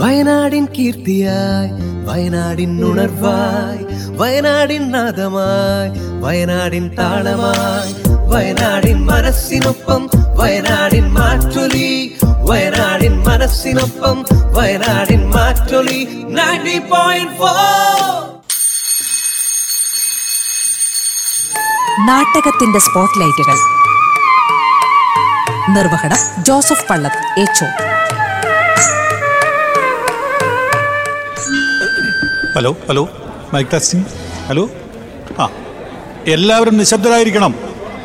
വയനാടിൻ കീർത്തിയായി വയനാടിൻ ഉണർവായി വയനാടിൻ നാദമായി വയനാടിൻ താളമായി വയനാടിൻ മനസ്സിനൊപ്പം വയനാടിൻ മാറ്റൊലി വയനാടിൻ മനസ്സിനൊപ്പം വയനാടിൻ മാറ്റൊലി നയന്റി പോയിന്റ് ഫോർ. നാട്ടകത്തിന്റെ സ്പോട്ട്ലൈറ്റുകൾ നിർവഹണം Joseph Pallath H hello hello mic testing hello ആ എല്ലാവരും നിശബ്ദരായിരിക്കണം.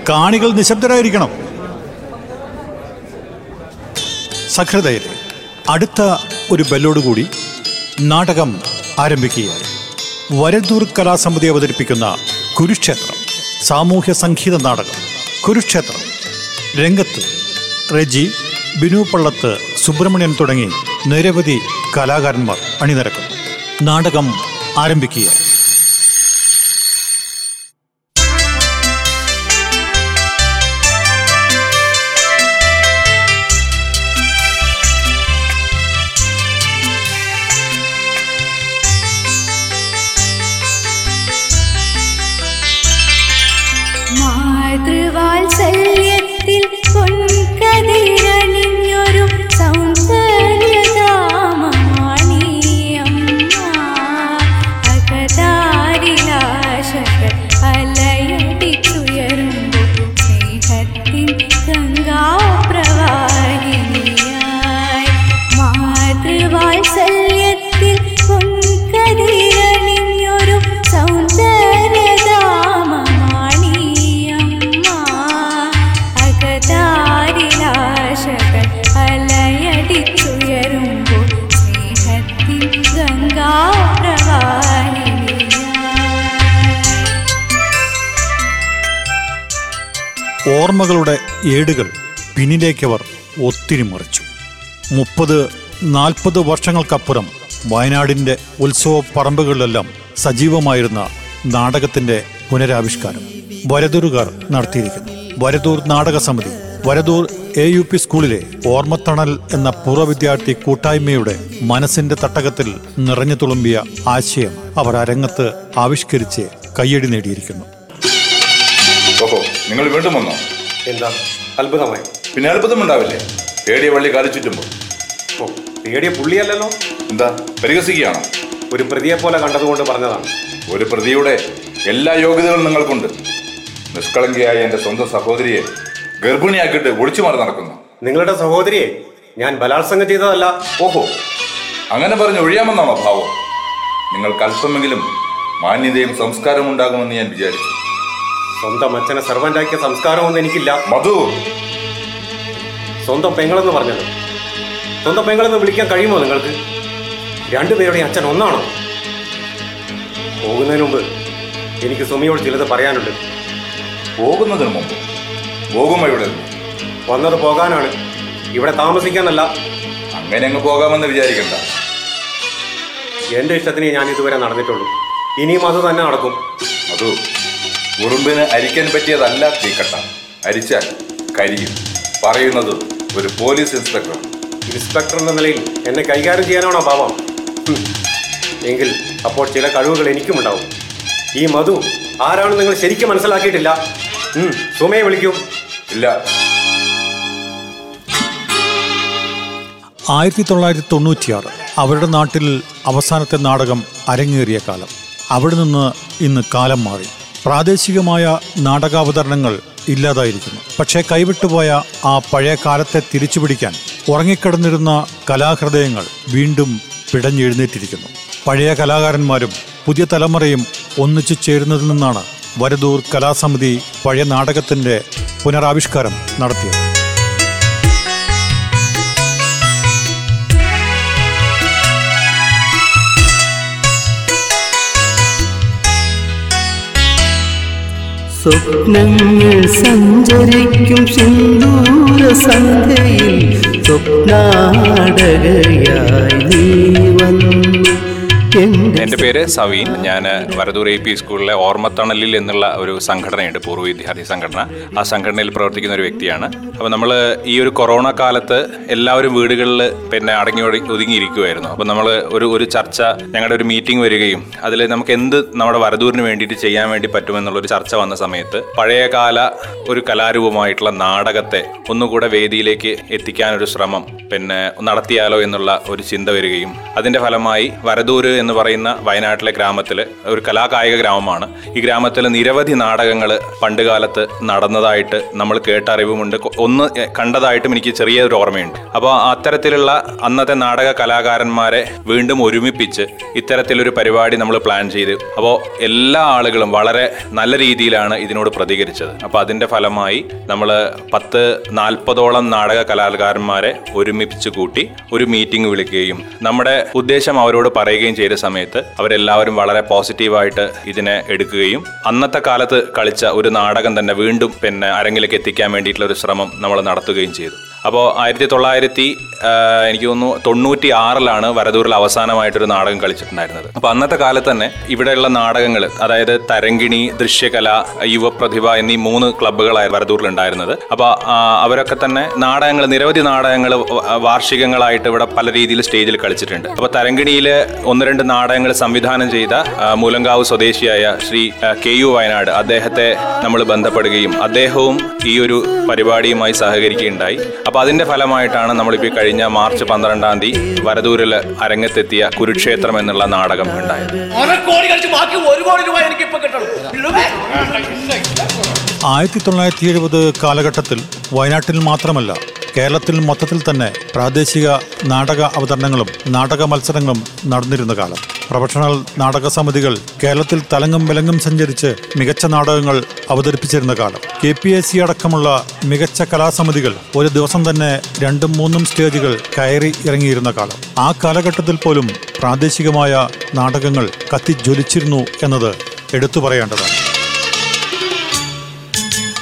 കാണികൾ നിശബ്ദരായിരിക്കണം. സഹൃദയരെ അടുത്ത ഒരു ബെല്ലോടുകൂടി നാടകം ആരംഭിക്കുകയാണ്. വരദൂർ കലാസമിതി അവതരിപ്പിക്കുന്ന കുരുക്ഷേത്രം സാമൂഹ്യ സംഗീത നാടകം. കുരുക്ഷേത്രം രംഗത്ത് റെജി ബിനു പള്ളത്ത് സുബ്രഹ്മണ്യൻ തുടങ്ങി നിരവധി കലാകാരന്മാർ അണിനിരക്കുന്നു. നാടകം ആരംഭിക്കുക. ഓർമ്മകളുടെ ഏടുകൾ പിന്നിലേക്കവർ ഒത്തിരി മറിച്ചു മുപ്പത് നാൽപ്പത് വർഷങ്ങൾക്കപ്പുറം വയനാടിന്റെ ഉത്സവ പറമ്പുകളിലെല്ലാം സജീവമായിരുന്ന നാടകത്തിന്റെ പുനരാവിഷ്കാരം വരദൂറുകാർ നടത്തിയിരിക്കുന്നു. വരദൂർ നാടക സമിതി വരദൂർ എ യു പി സ്കൂളിലെ ഓർമ്മത്തണൽ എന്ന പൂർവ വിദ്യാർത്ഥി കൂട്ടായ്മയുടെ മനസ്സിന്റെ തട്ടകത്തിൽ നിറഞ്ഞു തുളുമ്പിയ ആശയം അവർ അരങ്ങത്ത് ആവിഷ്കരിച്ച് കയ്യടി നേടിയിരിക്കുന്നു. ഓഹോ നിങ്ങൾ വീണ്ടും വന്നോ? എന്താ? അത്ഭുതമായി. പിന്നെ അത്ഭുതം ഉണ്ടാവില്ലേ പേടിയ വള്ളി കാലിച്ചുറ്റുമ്പോൾ ഓ പേടിയ പുള്ളിയല്ലല്ലോ? എന്താ? പരിഹസിക്കുകയാണോ? ഒരു പ്രതിയെ പോലെ കണ്ടതുകൊണ്ട് പറഞ്ഞതാണ്. ഒരു പ്രതിയുടെ എല്ലാ യോഗ്യതകളും നിങ്ങൾക്കുണ്ട്. നിഷ്കളങ്കിയായ എന്റെ സ്വന്തം സഹോദരിയെ ഗർഭിണിയാക്കിയിട്ട് ഒളിച്ചു മാറി നടക്കുന്നു. നിങ്ങളുടെ സഹോദരിയെ ഞാൻ ബലാത്സംഗം ചെയ്തതല്ല. ഓഹോ. അങ്ങനെ പറഞ്ഞ് ഒഴിയാമെന്നാണോ ഭാവം? നിങ്ങൾക്ക് അല്പമെങ്കിലും മാന്യതയും സംസ്കാരവും ഉണ്ടാകുമെന്ന് ഞാൻ വിചാരിച്ചു. സ്വന്തം അച്ഛനെ സർവന്റാക്കിയ സംസ്കാരമൊന്നും എനിക്കില്ല. മധു. സ്വന്തം പെങ്ങളെന്ന് പറഞ്ഞത്. സ്വന്തം പെങ്ങളെന്ന് വിളിക്കാൻ കഴിയുമോ നിങ്ങൾക്ക്? രണ്ടുപേരുടെയും അച്ഛൻ ഒന്നാണോ? പോകുന്നതിന് മുമ്പ് എനിക്ക് സുമിയോട് ചിലത് പറയാനുണ്ട്. പോകുന്നതിന് മുമ്പ്? പോകുമ്പോ ഇവിടെ? വന്നത് പോകാനാണ്. ഇവിടെ താമസിക്കാനല്ല. അങ്ങനെ അങ്ങ് പോകാമെന്ന് വിചാരിക്കണ്ട. എന്റെ ഇഷ്ടത്തിന് ഞാൻ ഇതുവരെ നടന്നിട്ടുള്ളൂ. ഇനിയും അത് തന്നെ നടക്കും. മധു. ഉറുമ്പിന് അരിക്കാൻ പറ്റിയതല്ല തീക്കട്ട. അരിച്ചാൽ കരിയും. പറയുന്നത് ഒരു പോലീസ് ഇൻസ്പെക്ടർ. ഇൻസ്പെക്ടർ എന്ന നിലയിൽ എന്നെ കൈകാര്യം ചെയ്യാനാണോ പാവം. എങ്കിൽ അപ്പോൾ ചില കഴിവുകൾ എനിക്കും ഉണ്ടാവും. ഈ മധു ആരാണ് നിങ്ങൾ ശരിക്കും മനസ്സിലാക്കിയിട്ടില്ല? സുമയെ വിളിക്കൂ. ഇല്ല. ആയിരത്തി തൊള്ളായിരത്തി തൊണ്ണൂറ്റിയാറ് അവരുടെ നാട്ടിൽ അവസാനത്തെ നാടകം അരങ്ങേറിയ കാലം. അവിടെ നിന്ന് ഇന്ന് കാലം മാറി. പ്രാദേശികമായ നാടകാവതരണങ്ങൾ ഇല്ലാതായിരിക്കുന്നു. പക്ഷേ കൈവിട്ടുപോയ ആ പഴയ കാലത്തെ തിരിച്ചുപിടിക്കാൻ ഉറങ്ങിക്കിടന്നിരുന്ന കലാഹൃദയങ്ങൾ വീണ്ടും പിടഞ്ഞെഴുന്നേറ്റിരിക്കുന്നു. പഴയ കലാകാരന്മാരും പുതിയ തലമുറയും ഒന്നിച്ചു ചേരുന്നതിൽ നിന്നാണ് വരദൂർ കലാസമിതി പഴയ നാടകത്തിന്റെ പുനരാവിഷ്കാരം നടത്തിയത്. സ്വപ്നങ്ങൾ സഞ്ചരിക്കും സിന്ദൂര സന്ധ്യയിൽ സ്വപ്നാടകയായി നീ എന്റെ പേര് സവീൻ. ഞാൻ വരദൂർ എ പി സ്കൂളിലെ ഓർമ്മത്തണലിൽ എന്നുള്ള ഒരു സംഘടനയുണ്ട് പൂർവ വിദ്യാർത്ഥി സംഘടന. ആ സംഘടനയിൽ പ്രവർത്തിക്കുന്ന ഒരു വ്യക്തിയാണ്. അപ്പോൾ നമ്മൾ ഈ ഒരു കൊറോണ കാലത്ത് എല്ലാവരും വീടുകളിൽ പിന്നെ അടങ്ങി ഒതുങ്ങിയിരിക്കുമായിരുന്നു അപ്പോൾ നമ്മൾ ഒരു ഒരു ചർച്ച ഞങ്ങളുടെ ഒരു മീറ്റിംഗ് വരികയും അതിൽ നമുക്ക് എന്ത് നമ്മുടെ വരദൂരിന് വേണ്ടിയിട്ട് ചെയ്യാൻ വേണ്ടി പറ്റുമെന്നുള്ളൊരു ചർച്ച വന്ന സമയത്ത് പഴയകാല ഒരു കലാരൂപമായിട്ടുള്ള നാടകത്തെ ഒന്നുകൂടെ വേദിയിലേക്ക് എത്തിക്കാനൊരു ശ്രമം പിന്നെ നടത്തിയാലോ എന്നുള്ള ഒരു ചിന്ത വരികയും അതിന്റെ ഫലമായി വരദൂര് എന്ന് പറയുന്ന വയനാട്ടിലെ ഗ്രാമത്തിൽ ഒരു കലാകായിക ഗ്രാമമാണ്. ഈ ഗ്രാമത്തിൽ നിരവധി നാടകങ്ങൾ പണ്ടുകാലത്ത് നടന്നതായിട്ട് നമ്മൾ കേട്ട അറിവുമുണ്ട് ഒന്ന് കണ്ടതായിട്ടും എനിക്ക് ചെറിയൊരു ഓർമ്മയുണ്ട്. അപ്പോൾ അത്തരത്തിലുള്ള അന്നത്തെ നാടക കലാകാരന്മാരെ വീണ്ടും ഒരുമിപ്പിച്ച് ഇത്തരത്തിലൊരു പരിപാടി നമ്മൾ പ്ലാൻ ചെയ്ത് അപ്പോൾ എല്ലാ ആളുകളും വളരെ നല്ല രീതിയിലാണ് ഇതിനോട് പ്രതികരിച്ചത്. അപ്പോൾ അതിന്റെ ഫലമായി നമ്മൾ പത്ത് നാൽപ്പതോളം നാടക കലാകാരന്മാരെ ഒരുമിപ്പിച്ച് കൂട്ടി ഒരു മീറ്റിംഗ് വിളിക്കുകയും നമ്മുടെ ഉദ്ദേശം അവരോട് പറയുകയും ചെയ്ത സമയത്ത് അവരെല്ലാവരും വളരെ പോസിറ്റീവായിട്ട് ഇതിനെ എടുക്കുകയും അന്നത്തെ കാലത്ത് കളിച്ച ഒരു നാടകം തന്നെ വീണ്ടും പിന്നെ അരങ്ങിലേക്ക് എത്തിക്കാൻ വേണ്ടിയിട്ടുള്ള ഒരു ശ്രമം നമ്മൾ നടത്തുകയും ചെയ്തു. അപ്പോൾ ആയിരത്തി തൊള്ളായിരത്തി എനിക്ക് തോന്നുന്നു തൊണ്ണൂറ്റി ആറിലാണ് വരദൂരിൽ അവസാനമായിട്ടൊരു നാടകം കളിച്ചിട്ടുണ്ടായിരുന്നത്. അപ്പോൾ അന്നത്തെ കാലത്ത് തന്നെ ഇവിടെയുള്ള നാടകങ്ങൾ അതായത് തരങ്കിണി ദൃശ്യകല യുവപ്രതിഭ എന്നീ മൂന്ന് ക്ലബ്ബുകളായി വരദൂരിൽ ഉണ്ടായിരുന്നത് അപ്പോൾ അവരൊക്കെ തന്നെ നാടകങ്ങൾ നിരവധി നാടകങ്ങൾ വാർഷികങ്ങളായിട്ട് ഇവിടെ പല രീതിയിൽ സ്റ്റേജിൽ കളിച്ചിട്ടുണ്ട്. അപ്പോൾ തരങ്കിണിയിൽ ഒന്ന് രണ്ട് നാടകങ്ങൾ സംവിധാനം ചെയ്ത മൂലങ്കാവ് സ്വദേശിയായ ശ്രീ കെ യു വയനാട് അദ്ദേഹത്തെ നമ്മൾ ബന്ധപ്പെടുകയും അദ്ദേഹവും ഈ ഒരു പരിപാടിയുമായി സഹകരിക്കുകയുണ്ടായി. അപ്പോൾ അതിന്റെ ഫലമായിട്ടാണ് നമ്മളിപ്പോൾ ഈ കഴിഞ്ഞ മാർച്ച് പന്ത്രണ്ടാം തീയതി വരദൂരിൽ അരങ്ങത്തെത്തിയ കുരുക്ഷേത്രം എന്നുള്ള നാടകം ഉണ്ടായത്. കോടി കളിച്ച് ബാക്കി ഒരു കോടി രൂപ എനിക്ക് ഇപ്പൊ കിട്ടണം ആയിരത്തി തൊള്ളായിരത്തി എഴുപത് കാലഘട്ടത്തിൽ വയനാട്ടിൽ മാത്രമല്ല കേരളത്തിൽ മൊത്തത്തിൽ തന്നെ പ്രാദേശിക നാടക അവതരണങ്ങളും നാടക മത്സരങ്ങളും നടന്നിരുന്ന കാലം. പ്രൊഫഷണൽ നാടക സമിതികൾ കേരളത്തിൽ തലങ്ങും വിലങ്ങും സഞ്ചരിച്ച് മികച്ച നാടകങ്ങൾ അവതരിപ്പിച്ചിരുന്ന കാലം. കെ പി എസ് സി അടക്കമുള്ള മികച്ച കലാസമിതികൾ ഒരു ദിവസം തന്നെ രണ്ടും മൂന്നും സ്റ്റേജുകൾ കയറി ഇറങ്ങിയിരുന്ന കാലം. ആ കാലഘട്ടത്തിൽ പോലും പ്രാദേശികമായ നാടകങ്ങൾ കത്തിജ്വലിച്ചിരുന്നു എന്നത് എടുത്തു പറയേണ്ടതാണ്.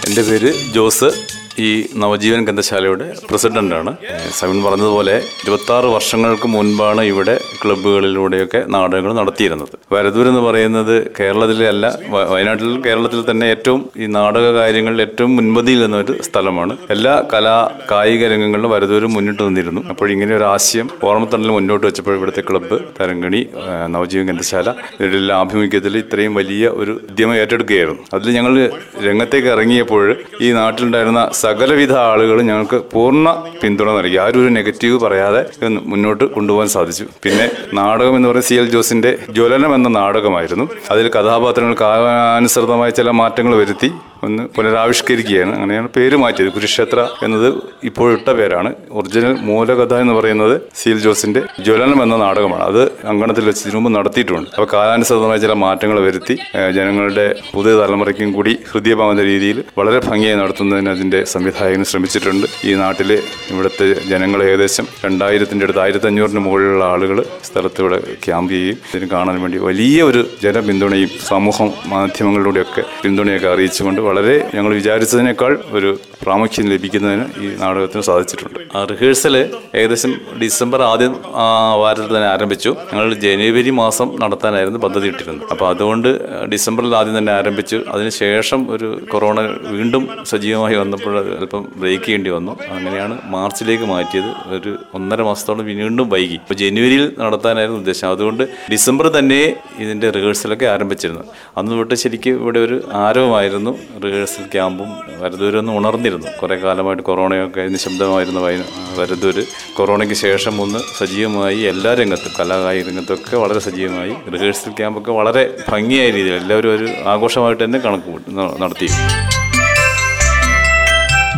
എന്റെ പേര് ജോസ്. ഈ നവജീവൻ ഗ്രന്ഥശാലയുടെ പ്രസിഡന്റാണ്. സവിൻ പറഞ്ഞതുപോലെ ഇരുപത്താറ് വർഷങ്ങൾക്ക് മുൻപാണ് ഇവിടെ ക്ലബ്ബുകളിലൂടെയൊക്കെ നാടകങ്ങൾ നടത്തിയിരുന്നത്. വരദൂർ എന്ന് പറയുന്നത് കേരളത്തിലെ അല്ല വയനാട്ടിൽ കേരളത്തിൽ തന്നെ ഏറ്റവും ഈ നാടക കാര്യങ്ങളിൽ ഏറ്റവും മുൻപന്തിയിൽ നിന്ന ഒരു സ്ഥലമാണ്. എല്ലാ കലാ കായിക രംഗങ്ങളിലും വരദൂർ മുന്നിട്ട് നിന്നിരുന്നു. അപ്പോൾ ഇങ്ങനെ ഒരു ആശയം ഓർമ്മത്തണ്ടിൽ മുന്നോട്ട് വെച്ചപ്പോൾ ഇവിടുത്തെ ക്ലബ്ബ് തരങ്കണി നവജീവൻ ഗ്രന്ഥശാല ഇവരുടെ ആഭിമുഖ്യത്തിൽ ഇത്രയും വലിയ ഒരു ഉദ്യമം ഏറ്റെടുക്കുകയായിരുന്നു. അതിൽ ഞങ്ങൾ രംഗത്തേക്ക് ഇറങ്ങിയപ്പോൾ ഈ നാട്ടിലുണ്ടായിരുന്ന സകലവിധ ആളുകളും ഞങ്ങൾക്ക് പൂർണ പിന്തുണ നൽകി. ആരും ഒരു നെഗറ്റീവ് പറയാതെ മുന്നോട്ട് കൊണ്ടുപോകാൻ സാധിച്ചു. പിന്നെ നാടകം എന്ന് പറയുന്നത് സി എൽ ജോസിന്റെ ജ്വലനം എന്ന നാടകമായിരുന്നു. അതിൽ കഥാപാത്രങ്ങൾക്ക് അനുസൃതമായ ചില മാറ്റങ്ങൾ വരുത്തി ഒന്ന് പുനരാവിഷ്കരിക്കുകയാണ്. അങ്ങനെയാണ് പേര് മാറ്റിയത്. കുരുക്ഷേത്ര എന്നത് ഇപ്പോഴിട്ട പേരാണ്. ഒറിജിനൽ മൂലകഥ എന്ന് പറയുന്നത് സീൽ ജോസിന്റെ ജ്വലനം എന്ന നാടകമാണ്. അത് അങ്കണത്തിൽ വെച്ച് ഇതിനു മുമ്പ് നടത്തിയിട്ടുണ്ട്. അപ്പോൾ കാലാനുസൃതമായ ചില മാറ്റങ്ങൾ വരുത്തി ജനങ്ങളുടെ പുതിയ തലമുറയ്ക്കും കൂടി ഹൃദയമാകുന്ന രീതിയിൽ വളരെ ഭംഗിയായി നടത്തുന്നതിന് അതിന്റെ സംവിധായകൻ ശ്രമിച്ചിട്ടുണ്ട്. ഈ നാട്ടിലെ ഇവിടുത്തെ ജനങ്ങൾ ഏകദേശം രണ്ടായിരത്തിന്റെ അടുത്ത് ആയിരത്തി അഞ്ഞൂറിന് മുകളിലുള്ള ആളുകൾ സ്ഥലത്ത് ഇവിടെ ക്യാമ്പ് ചെയ്യും ഇതിന് കാണാൻ വേണ്ടി വലിയ ഒരു ജനപിന്തുണയും സമൂഹം മാധ്യമങ്ങളിലൂടെയൊക്കെ പിന്തുണയൊക്കെ അറിയിച്ചുകൊണ്ട് വളരെ ഞങ്ങൾ വിചാരിച്ചതിനേക്കാൾ ഒരു പ്രാമുഖ്യം ലഭിക്കുന്നതിന് ഈ നാടകത്തിന് സാധിച്ചിട്ടുണ്ട്. റിഹേഴ്സൽ ഏകദേശം ഡിസംബർ ആദ്യം വാരത്തിൽ തന്നെ ആരംഭിച്ചു. ഞങ്ങൾ ജനുവരി മാസം നടത്താനായിരുന്നു പദ്ധതി ഇട്ടിരുന്നത്. അപ്പോൾ അതുകൊണ്ട് ഡിസംബറിൽ ആദ്യം തന്നെ ആരംഭിച്ചു. അതിനുശേഷം ഒരു കൊറോണ വീണ്ടും സജീവമായി വന്നപ്പോൾ അല്പം ബ്രേക്ക് ചെയ്യേണ്ടി വന്നു. അങ്ങനെയാണ് മാർച്ചിലേക്ക് മാറ്റിയത്. ഒരു ഒന്നര മാസത്തോളം വീണ്ടും വൈകി. അപ്പോൾ ജനുവരിയിൽ നടത്താനായിരുന്നു ഉദ്ദേശം. അതുകൊണ്ട് ഡിസംബർ തന്നെ ഇതിന്റെ റിഹേഴ്സലൊക്കെ ആരംഭിച്ചിരുന്നു അന്ന് തൊട്ട് ശരിക്കും ഇവിടെ ഒരു ആരവമായിരുന്നു. റിഹേഴ്സൽ ക്യാമ്പും വരദൂരൊന്നും ഉണർന്നിരുന്നു കുറേ കാലമായിട്ട് കൊറോണയൊക്കെ നിശബ്ദമായിരുന്ന വയ- കൊറോണയ്ക്ക് ശേഷം ഒന്ന് സജീവമായി എല്ലാ രംഗത്തും കലാകായിക രംഗത്തൊക്കെ വളരെ സജീവമായി. റിഹേഴ്സൽ ക്യാമ്പൊക്കെ വളരെ ഭംഗിയായ രീതിയിൽ എല്ലാവരും ഒരു ആഘോഷമായിട്ട് തന്നെ കണക്ക് നടത്തി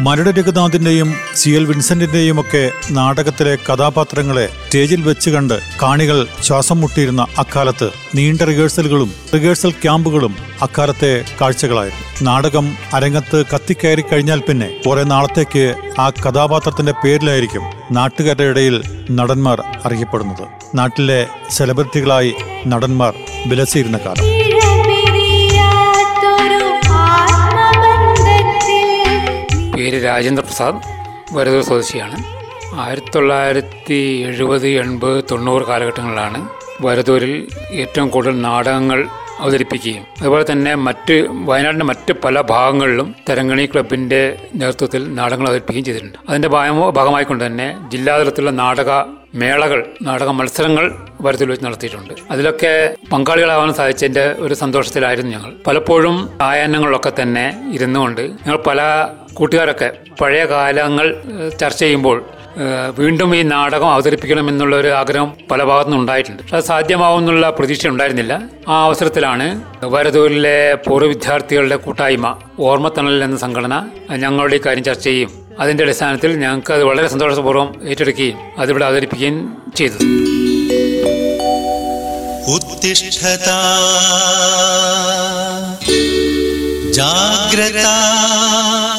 മരട് രഘുനാഥിന്റെയും സി എൽ വിൻസെന്റിന്റെയും ഒക്കെ നാടകത്തിലെ കഥാപാത്രങ്ങളെ സ്റ്റേജിൽ വെച്ച് കണ്ട് കാണികൾ ശ്വാസം മുട്ടിയിരുന്ന അക്കാലത്ത് നീണ്ട റിഹേഴ്സലുകളും റിഹേഴ്സൽ ക്യാമ്പുകളും അക്കാലത്തെ കാഴ്ചകളായിരുന്നു. നാടകം അരങ്ങത്ത് കത്തിക്കയറി കഴിഞ്ഞാൽ പിന്നെ കുറെ നാളത്തേക്ക് ആ കഥാപാത്രത്തിന്റെ പേരിലായിരിക്കും നാട്ടുകാരുടെ ഇടയിൽ നടന്മാർ അറിയപ്പെടുന്നത്. നാട്ടിലെ സെലിബ്രിറ്റികളായി നടന്മാർ വിലസിയിരുന്ന കാലം. പേര് രാജേന്ദ്ര പ്രസാദ് വരദൂർ സ്വദേശിയാണ്. ആയിരത്തി തൊള്ളായിരത്തി എഴുപത് എൺപത് തൊണ്ണൂറ് കാലഘട്ടങ്ങളിലാണ് വരദൂരിൽ ഏറ്റവും കൂടുതൽ നാടകങ്ങൾ അവതരിപ്പിക്കുകയും. അതുപോലെ തന്നെ മറ്റ് വയനാടിന്റെ മറ്റ് പല ഭാഗങ്ങളിലും തരങ്കണി ക്ലബിന്റെ നേതൃത്വത്തിൽ നാടകങ്ങൾ അവതരിപ്പിക്കുകയും ചെയ്തിട്ടുണ്ട്. അതിന്റെ ഭാഗമോ ഭാഗമായിക്കൊണ്ട് തന്നെ ജില്ലാതലത്തിലുള്ള നാടക മേളകൾ നാടക മത്സരങ്ങൾ വരത്തിൽ വെച്ച് നടത്തിയിട്ടുണ്ട്. അതിലൊക്കെ പങ്കാളികളാവാൻ സാധിച്ചതിന്റെ ഒരു സന്തോഷത്തിലായിരുന്നു ഞങ്ങൾ. പലപ്പോഴും ആയാനങ്ങളിലൊക്കെ തന്നെ ഇരുന്നുകൊണ്ട് ഞങ്ങൾ പല കൂട്ടുകാരൊക്കെ പഴയ കാലങ്ങൾ ചർച്ച ചെയ്യുമ്പോൾ വീണ്ടും ഈ നാടകം അവതരിപ്പിക്കണം എന്നുള്ള ഒരു ആഗ്രഹം പല ഭാഗത്തുനിന്നും ഉണ്ടായിട്ടുണ്ട്. പക്ഷെ അത് സാധ്യമാവുമെന്നുള്ള പ്രതീക്ഷ ഉണ്ടായിരുന്നില്ല. ആ അവസരത്തിലാണ് വരദൂരിലെ പൂർവ വിദ്യാർത്ഥികളുടെ കൂട്ടായ്മ ഓർമ്മത്തണൽ എന്ന സംഘടന ഞങ്ങളുടെ ഈ കാര്യം ചർച്ച ചെയ്യും അതിന്റെ അടിസ്ഥാനത്തിൽ ഞങ്ങൾക്ക് അത് വളരെ സന്തോഷപൂർവം ഏറ്റെടുക്കുകയും അതിവിടെ അവതരിപ്പിക്കുകയും ചെയ്തത്. उत्तिष्ठता जाग्रता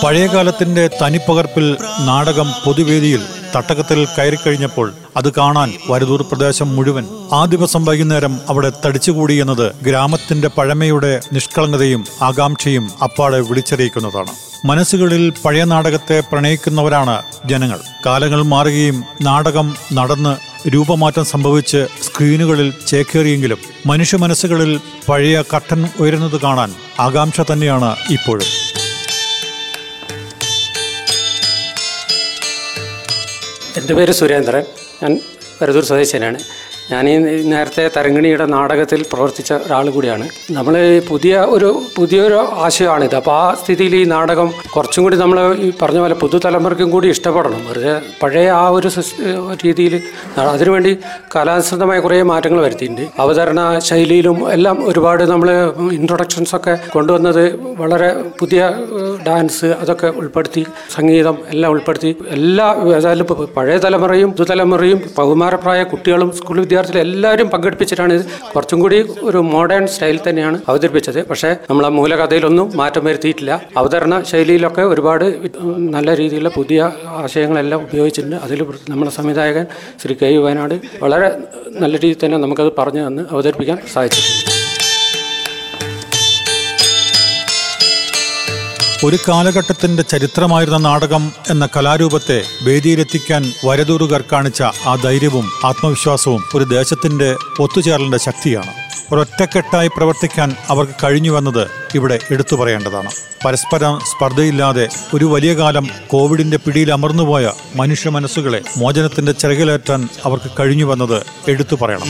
പഴയകാലത്തിന്റെ തനിപ്പകർപ്പിൽ നാടകം പൊതുവേദിയിൽ തട്ടകത്തിൽ കയറിക്കഴിഞ്ഞപ്പോൾ അത് കാണാൻ വരദൂർ പ്രദേശം മുഴുവൻ ആ ദിവസം വൈകുന്നേരം അവിടെ തടിച്ചുകൂടി എന്നത് ഗ്രാമത്തിന്റെ പഴമയുടെ നിഷ്കളങ്കതയും ആകാംക്ഷയും അപ്പാടെ വിളിച്ചറിയിക്കുന്നതാണ് മനസ്സുകളിൽ പഴയ നാടകത്തെ പ്രണയിക്കുന്നവരാണ് ജനങ്ങൾ കാലങ്ങൾ മാറുകയും നാടകം നടന്ന് രൂപമാറ്റം സംഭവിച്ച് സ്ക്രീനുകളിൽ ചേക്കേറിയെങ്കിലും മനുഷ്യ മനസ്സുകളിൽ പഴയ കട്ടൻ ഉയരുന്നത് കാണാൻ ആകാംക്ഷ തന്നെയാണ് ഇപ്പോഴും. എന്റെ പേര് സുരേന്ദ്രൻ. ഞാൻ വരദൂർ സ്വദേശിനാണ് ഞാൻ ഈ നേരത്തെ തരങ്കിണിയുടെ നാടകത്തിൽ പ്രവർത്തിച്ച ഒരാൾ കൂടിയാണ്. നമ്മൾ പുതിയ ഒരു പുതിയൊരു ആശയമാണിത്. അപ്പോൾ ആ സ്ഥിതിയിൽ ഈ നാടകം കുറച്ചും കൂടി നമ്മൾ ഈ പറഞ്ഞ പോലെ പുതുതലമുറയ്ക്കും കൂടി ഇഷ്ടപ്പെടണം. വെറുതെ പഴയ ആ ഒരു രീതിയിൽ അതിനുവേണ്ടി കാലാനുസൃതമായ കുറേ മാറ്റങ്ങൾ വരുത്തിയിട്ടുണ്ട്. അവതരണ ശൈലിയിലും എല്ലാം ഒരുപാട് നമ്മൾ ഇൻട്രൊഡക്ഷൻസ് ഒക്കെ കൊണ്ടുവന്നത് വളരെ പുതിയ ഡാൻസ് അതൊക്കെ ഉൾപ്പെടുത്തി സംഗീതം എല്ലാം ഉൾപ്പെടുത്തി. എല്ലാ ഏതായാലും പഴയ തലമുറയും പുതുതലമുറയും ബഹുമാനപ്രായ കുട്ടികളും സ്കൂൾ വിദ്യാർത്ഥികളും എല്ലാവരും പങ്കെടുപ്പിച്ചിട്ടാണ് ഇത് കുറച്ചും കൂടി ഒരു മോഡേൺ സ്റ്റൈൽ തന്നെയാണ് അവതരിപ്പിച്ചത്. പക്ഷേ നമ്മൾ ആ മൂലകഥയിലൊന്നും മാറ്റം വരുത്തിയിട്ടില്ല. അവതരണ ശൈലിയിലൊക്കെ ഒരുപാട് നല്ല രീതിയിലുള്ള പുതിയ ആശയങ്ങളെല്ലാം ഉപയോഗിച്ചിട്ടുണ്ട്. അതിൽ നമ്മുടെ സംവിധായകൻ ശ്രീ കെ യു വയനാട് വളരെ നല്ല രീതിയിൽ തന്നെ നമുക്കത് പറഞ്ഞു തന്ന് അവതരിപ്പിക്കാൻ സാധിച്ചിട്ടുണ്ട്. ഒരു കാലഘട്ടത്തിന്റെ ചരിത്രമായിരുന്ന നാടകം എന്ന കലാരൂപത്തെ വേദിയിലെത്തിക്കാൻ വരതൂറുകാർ കാണിച്ച ആ ധൈര്യവും ആത്മവിശ്വാസവും ഒരു ദേശത്തിന്റെ ഒത്തുചേരലിന്റെ ശക്തിയാണ്. ഒരൊറ്റക്കെട്ടായി പ്രവർത്തിക്കാൻ അവർക്ക് കഴിഞ്ഞുവെന്നത് ഇവിടെ എടുത്തു പറയേണ്ടതാണ്. പരസ്പരം സ്പർദ്ധയില്ലാതെ ഒരു വലിയ കാലം കോവിഡിന്റെ പിടിയിൽ അമർന്നുപോയ മനുഷ്യ മനസ്സുകളെ മോചനത്തിന്റെ ചിറകിലേറ്റാൻ അവർക്ക് കഴിഞ്ഞുവെന്നത് എടുത്തു പറയണം.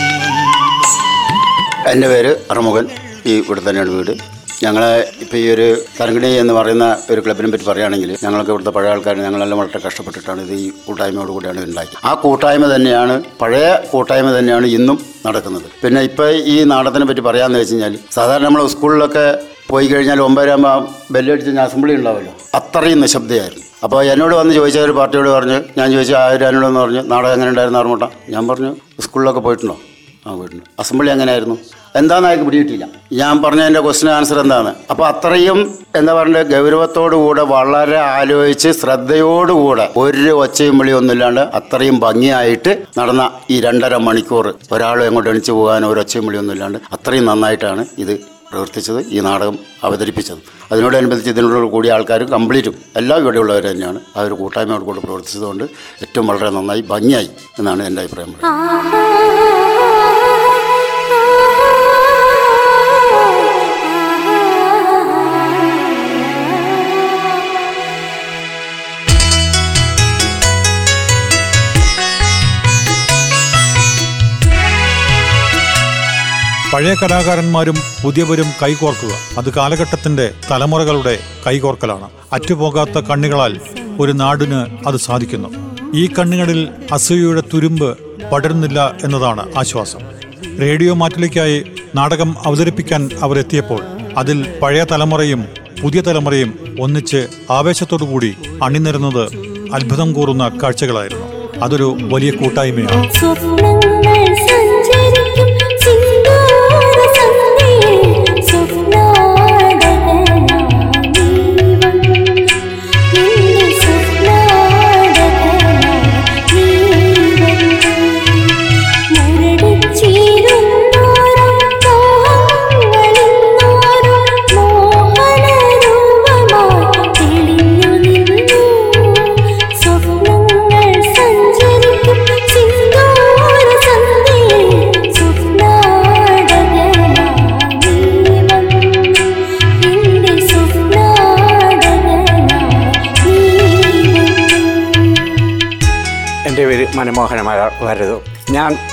എന്റെ പേര് അറുമുഖൻ. ഈ ഇവിടെ തന്നെയാണ് വീട്. ഞങ്ങളെ ഇപ്പോൾ ഈ ഒരു തരങ്കണി എന്ന് പറയുന്ന ഒരു ക്ലബിനെ പറ്റി പറയുകയാണെങ്കിൽ ഞങ്ങൾക്ക് ഇവിടുത്തെ പഴയ ആൾക്കാർ ഞങ്ങളെല്ലാം വളരെ കഷ്ടപ്പെട്ടിട്ടാണ് ഇത് ഈ കൂട്ടായ്മയോട് കൂടിയാണ് ഉണ്ടാക്കി ആ കൂട്ടായ്മ തന്നെയാണ് പഴയ കൂട്ടായ്മ തന്നെയാണ് ഇന്നും നടക്കുന്നത്. പിന്നെ ഇപ്പോൾ ഈ നാടകത്തിനെ പറ്റി പറയാമെന്ന് വെച്ച് കഴിഞ്ഞാൽ സാധാരണ നമ്മൾ സ്കൂളിലൊക്കെ പോയി കഴിഞ്ഞാൽ ഒമ്പതരാകുമ്പോൾ ബെല്ലടിച്ച് ഞാൻ അസംബ്ലി ഉണ്ടാവുമല്ലോ അത്രയും നിശബ്ദയായിരുന്നു. അപ്പോൾ എന്നോട് വന്ന് ചോദിച്ച ഒരു പാർട്ടിയോട് പറഞ്ഞ് ഞാൻ ചോദിച്ചു ആരാനോടെന്ന് പറഞ്ഞു നാടകം എങ്ങനെ ഉണ്ടായിരുന്നു? അറിമുട്ട ഞാൻ പറഞ്ഞു സ്കൂളിലൊക്കെ പോയിട്ടുണ്ടോ? ആ പോയിട്ടുണ്ട്. അസംബ്ലി എങ്ങനെയായിരുന്നു? എന്താണെന്ന് അയാൾക്ക് പിടികിട്ടില്ല ഞാൻ പറഞ്ഞ എന്റെ ക്വസ്റ്റിന് ആൻസർ എന്താണ്? അപ്പോൾ അത്രയും എന്താ പറയുക ഗൗരവത്തോടുകൂടെ വളരെ ആലോചിച്ച് ശ്രദ്ധയോടുകൂടെ ഒരു ഒച്ചയും വിളിയും ഒന്നുമില്ലാണ്ട് അത്രയും ഭംഗിയായിട്ട് നടന്ന ഈ രണ്ടര മണിക്കൂർ ഒരാളും എങ്ങോട്ട് എണിച്ചു പോകാനോ ഒരു ഒച്ചയും വിളിയൊന്നുമില്ലാണ്ട് അത്രയും നന്നായിട്ടാണ് ഇത് പ്രവർത്തിച്ചത് ഈ നാടകം അവതരിപ്പിച്ചത്. അതിനോടനുബന്ധിച്ച് ഇതിനോട് കൂടിയ ആൾക്കാരും കംപ്ലീറ്റും എല്ലാം ഇവിടെയുള്ളവർ തന്നെയാണ്. ആ ഒരു കൂട്ടായ്മയോട് കൂടെ പ്രവർത്തിച്ചതുകൊണ്ട് ഏറ്റവും വളരെ നന്നായി ഭംഗിയായി എന്നാണ് എന്റെ അഭിപ്രായം. പഴയ കലാകാരന്മാരും പുതിയവരും കൈകോർക്കുക. അത് കാലഘട്ടത്തിന്റെ തലമുറകളുടെ കൈകോർക്കലാണ്. അറ്റുപോകാത്ത കണ്ണുകളാൽ ഒരു നാടിന് അത് സാധിക്കുന്നു. ഈ കണ്ണുകളിൽ അസൂയയുടെ തുരുമ്പ് പടരുന്നില്ല എന്നതാണ് ആശ്വാസം. റേഡിയോ മാറ്റിലേക്കായി നാടകം അവതരിപ്പിക്കാൻ അവരെത്തിയപ്പോൾ അതിൽ പഴയ തലമുറയും പുതിയ തലമുറയും ഒന്നിച്ച് ആവേശത്തോടുകൂടി അണിനിരുന്നത് അത്ഭുതം കൂറുന്ന കാഴ്ചകളായിരുന്നു. അതൊരു വലിയ കൂട്ടായ്മയാണ്.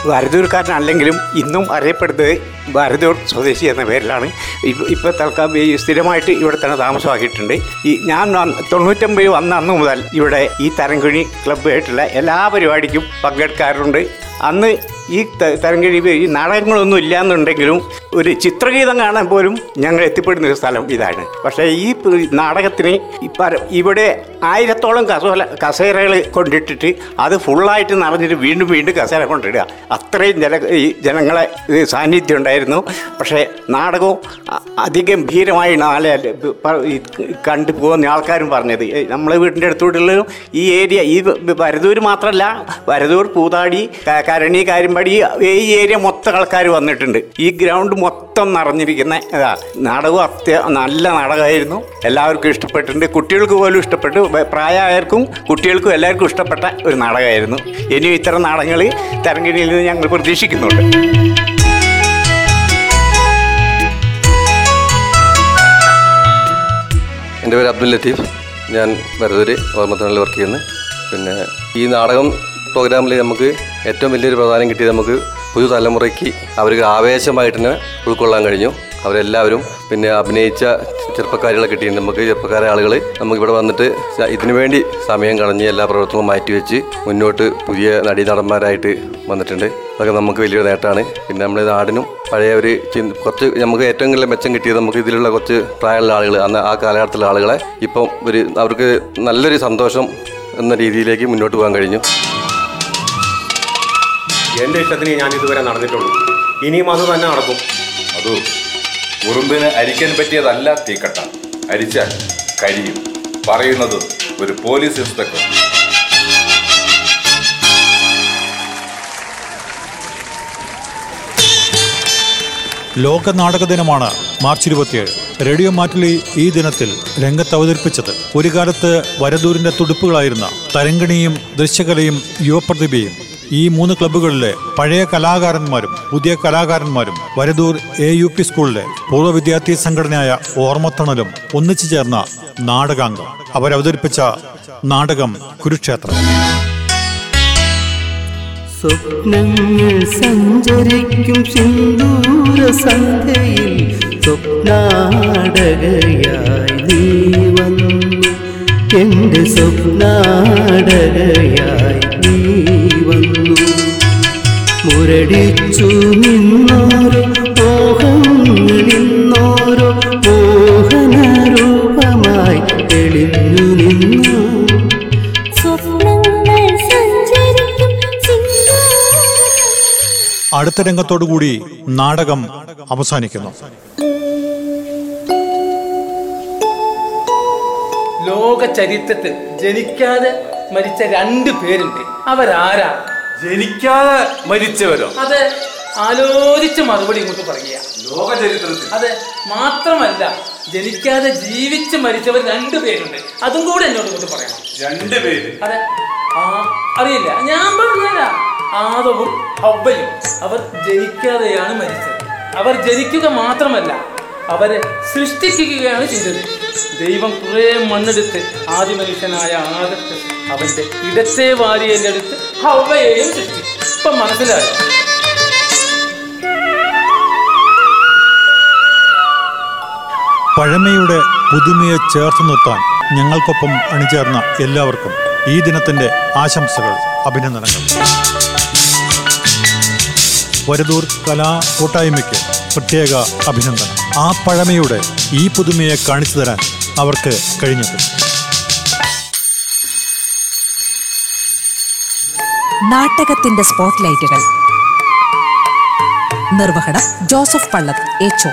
ഞാൻ വരദൂർക്കാരനല്ലെങ്കിലും ഇന്നും അറിയപ്പെടുന്നത് വരദൂർ സ്വദേശി എന്ന പേരിലാണ്. ഇപ്പ- ഇപ്പോൾ തൽക്കാലം ഈ സ്ഥിരമായിട്ട് ഇവിടെ തന്നെ താമസമാക്കിയിട്ടുണ്ട്. ഈ ഞാൻ തൊണ്ണൂറ്റമ്പത് വന്ന അന്ന് മുതൽ ഇവിടെ ഈ തരംകുഴി ക്ലബ്ബായിട്ടുള്ള എല്ലാ പരിപാടിക്കും പങ്കെടുക്കാറുണ്ട്. അന്ന് ഈ തരംകിഴി നാടകങ്ങളൊന്നും ഇല്ലാന്നുണ്ടെങ്കിലും ഒരു ചിത്രഗീതം കാണാൻ പോലും ഞങ്ങൾ എത്തിപ്പെടുന്ന ഒരു സ്ഥലം ഇതാണ്. പക്ഷേ ഈ നാടകത്തിന് ഇവിടെ ആയിരത്തോളം കസോല കസേരകൾ കൊണ്ടിട്ടിട്ട് അത് ഫുള്ളായിട്ട് നിറഞ്ഞിട്ട് വീണ്ടും വീണ്ടും കസേര കൊണ്ടിടുക. അത്രയും ജന ഈ ജനങ്ങളെ സാന്നിധ്യം ഉണ്ടായിരുന്നു. പക്ഷേ നാടകവും അതിഗംഭീരമായി നാളെ കണ്ടു പോകുന്ന ആൾക്കാരും പറഞ്ഞത് നമ്മളെ വീടിന്റെ അടുത്തോട്ടുള്ള ഈ ഏരിയ ഈ വരദൂർ മാത്രമല്ല വരദൂർ പൂതാടി കരണി കാര്യമ്പടി ഈ ഏരിയ മൊത്തം ആൾക്കാർ വന്നിട്ടുണ്ട്. ഈ ഗ്രൗണ്ട് മൊത്തം നിറഞ്ഞിരിക്കുന്ന ഇതാ നാടകം അത്യ നല്ല നാടകമായിരുന്നു. എല്ലാവർക്കും ഇഷ്ടപ്പെട്ടിട്ടുണ്ട്. കുട്ടികൾക്ക് പോലും ഇഷ്ടപ്പെട്ടു. പ്രായമായവർക്കും കുട്ടികൾക്കും എല്ലാവർക്കും ഇഷ്ടപ്പെട്ട ഒരു നാടകമായിരുന്നു. ഇനിയും ഇത്തരം നാടകങ്ങൾ തരംഗിണിയിൽ നിന്ന് ഞങ്ങൾ പ്രതീക്ഷിക്കുന്നുണ്ട്. എന്റെ പേര് അബ്ദുൽ ലത്തീഫ്. ഞാൻ വരദൂര് ഓർമ്മത്തണലിൽ വർക്ക് ചെയ്യുന്നു. പിന്നെ ഈ നാടകം പ്രോഗ്രാമിൽ നമുക്ക് ഏറ്റവും വലിയൊരു പ്രധാനം കിട്ടിയത് നമുക്ക് പുതുതലമുറയ്ക്ക് അവർക്ക് ആവേശമായിട്ട് തന്നെ ഉൾക്കൊള്ളാൻ കഴിഞ്ഞു. അവരെല്ലാവരും പിന്നെ അഭിനയിച്ച ചെറുപ്പക്കാരികളെ കിട്ടിയിട്ടുണ്ട്. നമുക്ക് ചെറുപ്പക്കാരെ ആളുകൾ നമുക്ക് ഇവിടെ വന്നിട്ട് ഇതിനു വേണ്ടി സമയം കളഞ്ഞ് എല്ലാ പ്രവർത്തനവും മാറ്റിവെച്ച് മുന്നോട്ട് പുതിയ നടീനടന്മാരായിട്ട് വന്നിട്ടുണ്ട്. അതൊക്കെ നമുക്ക് വലിയൊരു നേട്ടമാണ്. പിന്നെ നമ്മുടെ നാടിനും പഴയ ഒരു കുറച്ച് നമുക്ക് ഏറ്റവും നല്ല മെച്ചം കിട്ടിയത് നമുക്ക് ഇതിലുള്ള കുറച്ച് പ്രായമുള്ള ആളുകൾ അന്ന് ആ കാലഘട്ടത്തിലുള്ള ആളുകളെ ഇപ്പം ഒരു അവർക്ക് നല്ലൊരു സന്തോഷം എന്ന രീതിയിലേക്ക് മുന്നോട്ട് പോകാൻ കഴിഞ്ഞു. എന്റെ ഇഷ്ടത്തിന് ഞാൻ ഇതുവരെ നടന്നിട്ടുള്ളൂ. ഇനിയും അത് തന്നെ നടക്കും. അതോ ഉറുമ്പിന് അരിക്കാൻ പറ്റിയതല്ല തീക്കട്ട. അരിച്ചാൽ കരിയും. പറയുന്നത് ഒരു പോലീസ് ഇൻസ്പെക്ടർ. ലോക നാടക ദിനമാണ് മാർച്ച് ഇരുപത്തിയേഴ്. റേഡിയോ മാറ്റിലി ഈ ദിനത്തിൽ രംഗത്ത് അവതരിപ്പിച്ചത് ഒരു കാലത്ത് വരദൂരിന്റെ തുടുപ്പുകളായിരുന്ന തരങ്കിണിയും ദൃശ്യകലയും യുവപ്രതിഭയും. ഈ മൂന്ന് ക്ലബ്ബുകളിലെ പഴയ കലാകാരന്മാരും പുതിയ കലാകാരന്മാരും വരദൂർ എ യു പി സ്കൂളിലെ പൂർവ വിദ്യാർത്ഥി സംഘടനയായ ഓർമ്മത്തണലും ഒന്നിച്ചു ചേർന്ന നാടകാംഗം. അവരവതരിപ്പിച്ച നാടകം കുരുക്ഷേത്രം. സ്വപ്നങ്ങൾ സഞ്ചരിക്കും സിന്ദൂര സന്ധ്യയിൽ സ്വപ്നാടകയായി നീ വന്നു. എന്റെ സ്വപ്നാടകയായി നിന്നോരോ തെളിഞ്ഞു നിന്നു. അടുത്ത രംഗത്തോടുകൂടി നാടകം അവസാനിക്കുന്നു. ലോക ചരിത്രത്തിൽ ജനിക്കാതെ മരിച്ച രണ്ട് പേരുണ്ട്. അവരാരാ? ജനിക്കാതെ മരിച്ചവരോ? അതെ. ആലോചിച്ച് മറുപടി ഇങ്ങോട്ട് പറയുക. ലോക ചരിത്രത്തിൽ അതെ മാത്രമല്ല ജനിക്കാതെ ജീവിച്ച് മരിച്ചവർ രണ്ടു പേരുണ്ട്. അതും കൂടെ എന്നോട് ഇങ്ങോട്ട് പറയണം. രണ്ട് പേര്. അതെ. ആ അറിയില്ല. ഞാൻ പറഞ്ഞല്ല ആദവും ഹവ്വയും അവർ ജനിക്കാതെയാണ് മരിച്ചത്. അവർ ജനിക്കുക മാത്രമല്ല അവരെ സൃഷ്ടിക്കുകയാണ് ചെയ്തത്. ദൈവം കുറെ മണ്ണെടുത്ത് ആദ്യ മനുഷ്യനായ ആദത്ത് അവന്റെ ഇടത്തെ വാരിയെല്ലെടുത്ത് ഹവ്വയെയും സൃഷ്ടിച്ചു ഇപ്പൊ മനസ്സിലായോ? പഴമയുടെ പുതുമയെ ചേർത്ത് നിർത്താൻ ഞങ്ങൾക്കൊപ്പം അണിചേർന്ന എല്ലാവർക്കും ഈ ദിനത്തിന്റെ ആശംസകൾ അഭിനന്ദനങ്ങൾ. വരദൂർ കലാ കൂട്ടായ്മയ്ക്ക് പ്രത്യേക അഭിനന്ദനം. ആ പഴമയുടെ ഈ പുതുമയെ കാണിച്ചു തരാൻ അവർക്ക് കഴിഞ്ഞത്. നാടകത്തിന്റെ സ്പോട്ട്ലൈറ്റുകൾ നിർവഹണം ജോസഫ് പള്ളത് ഏച്ചോ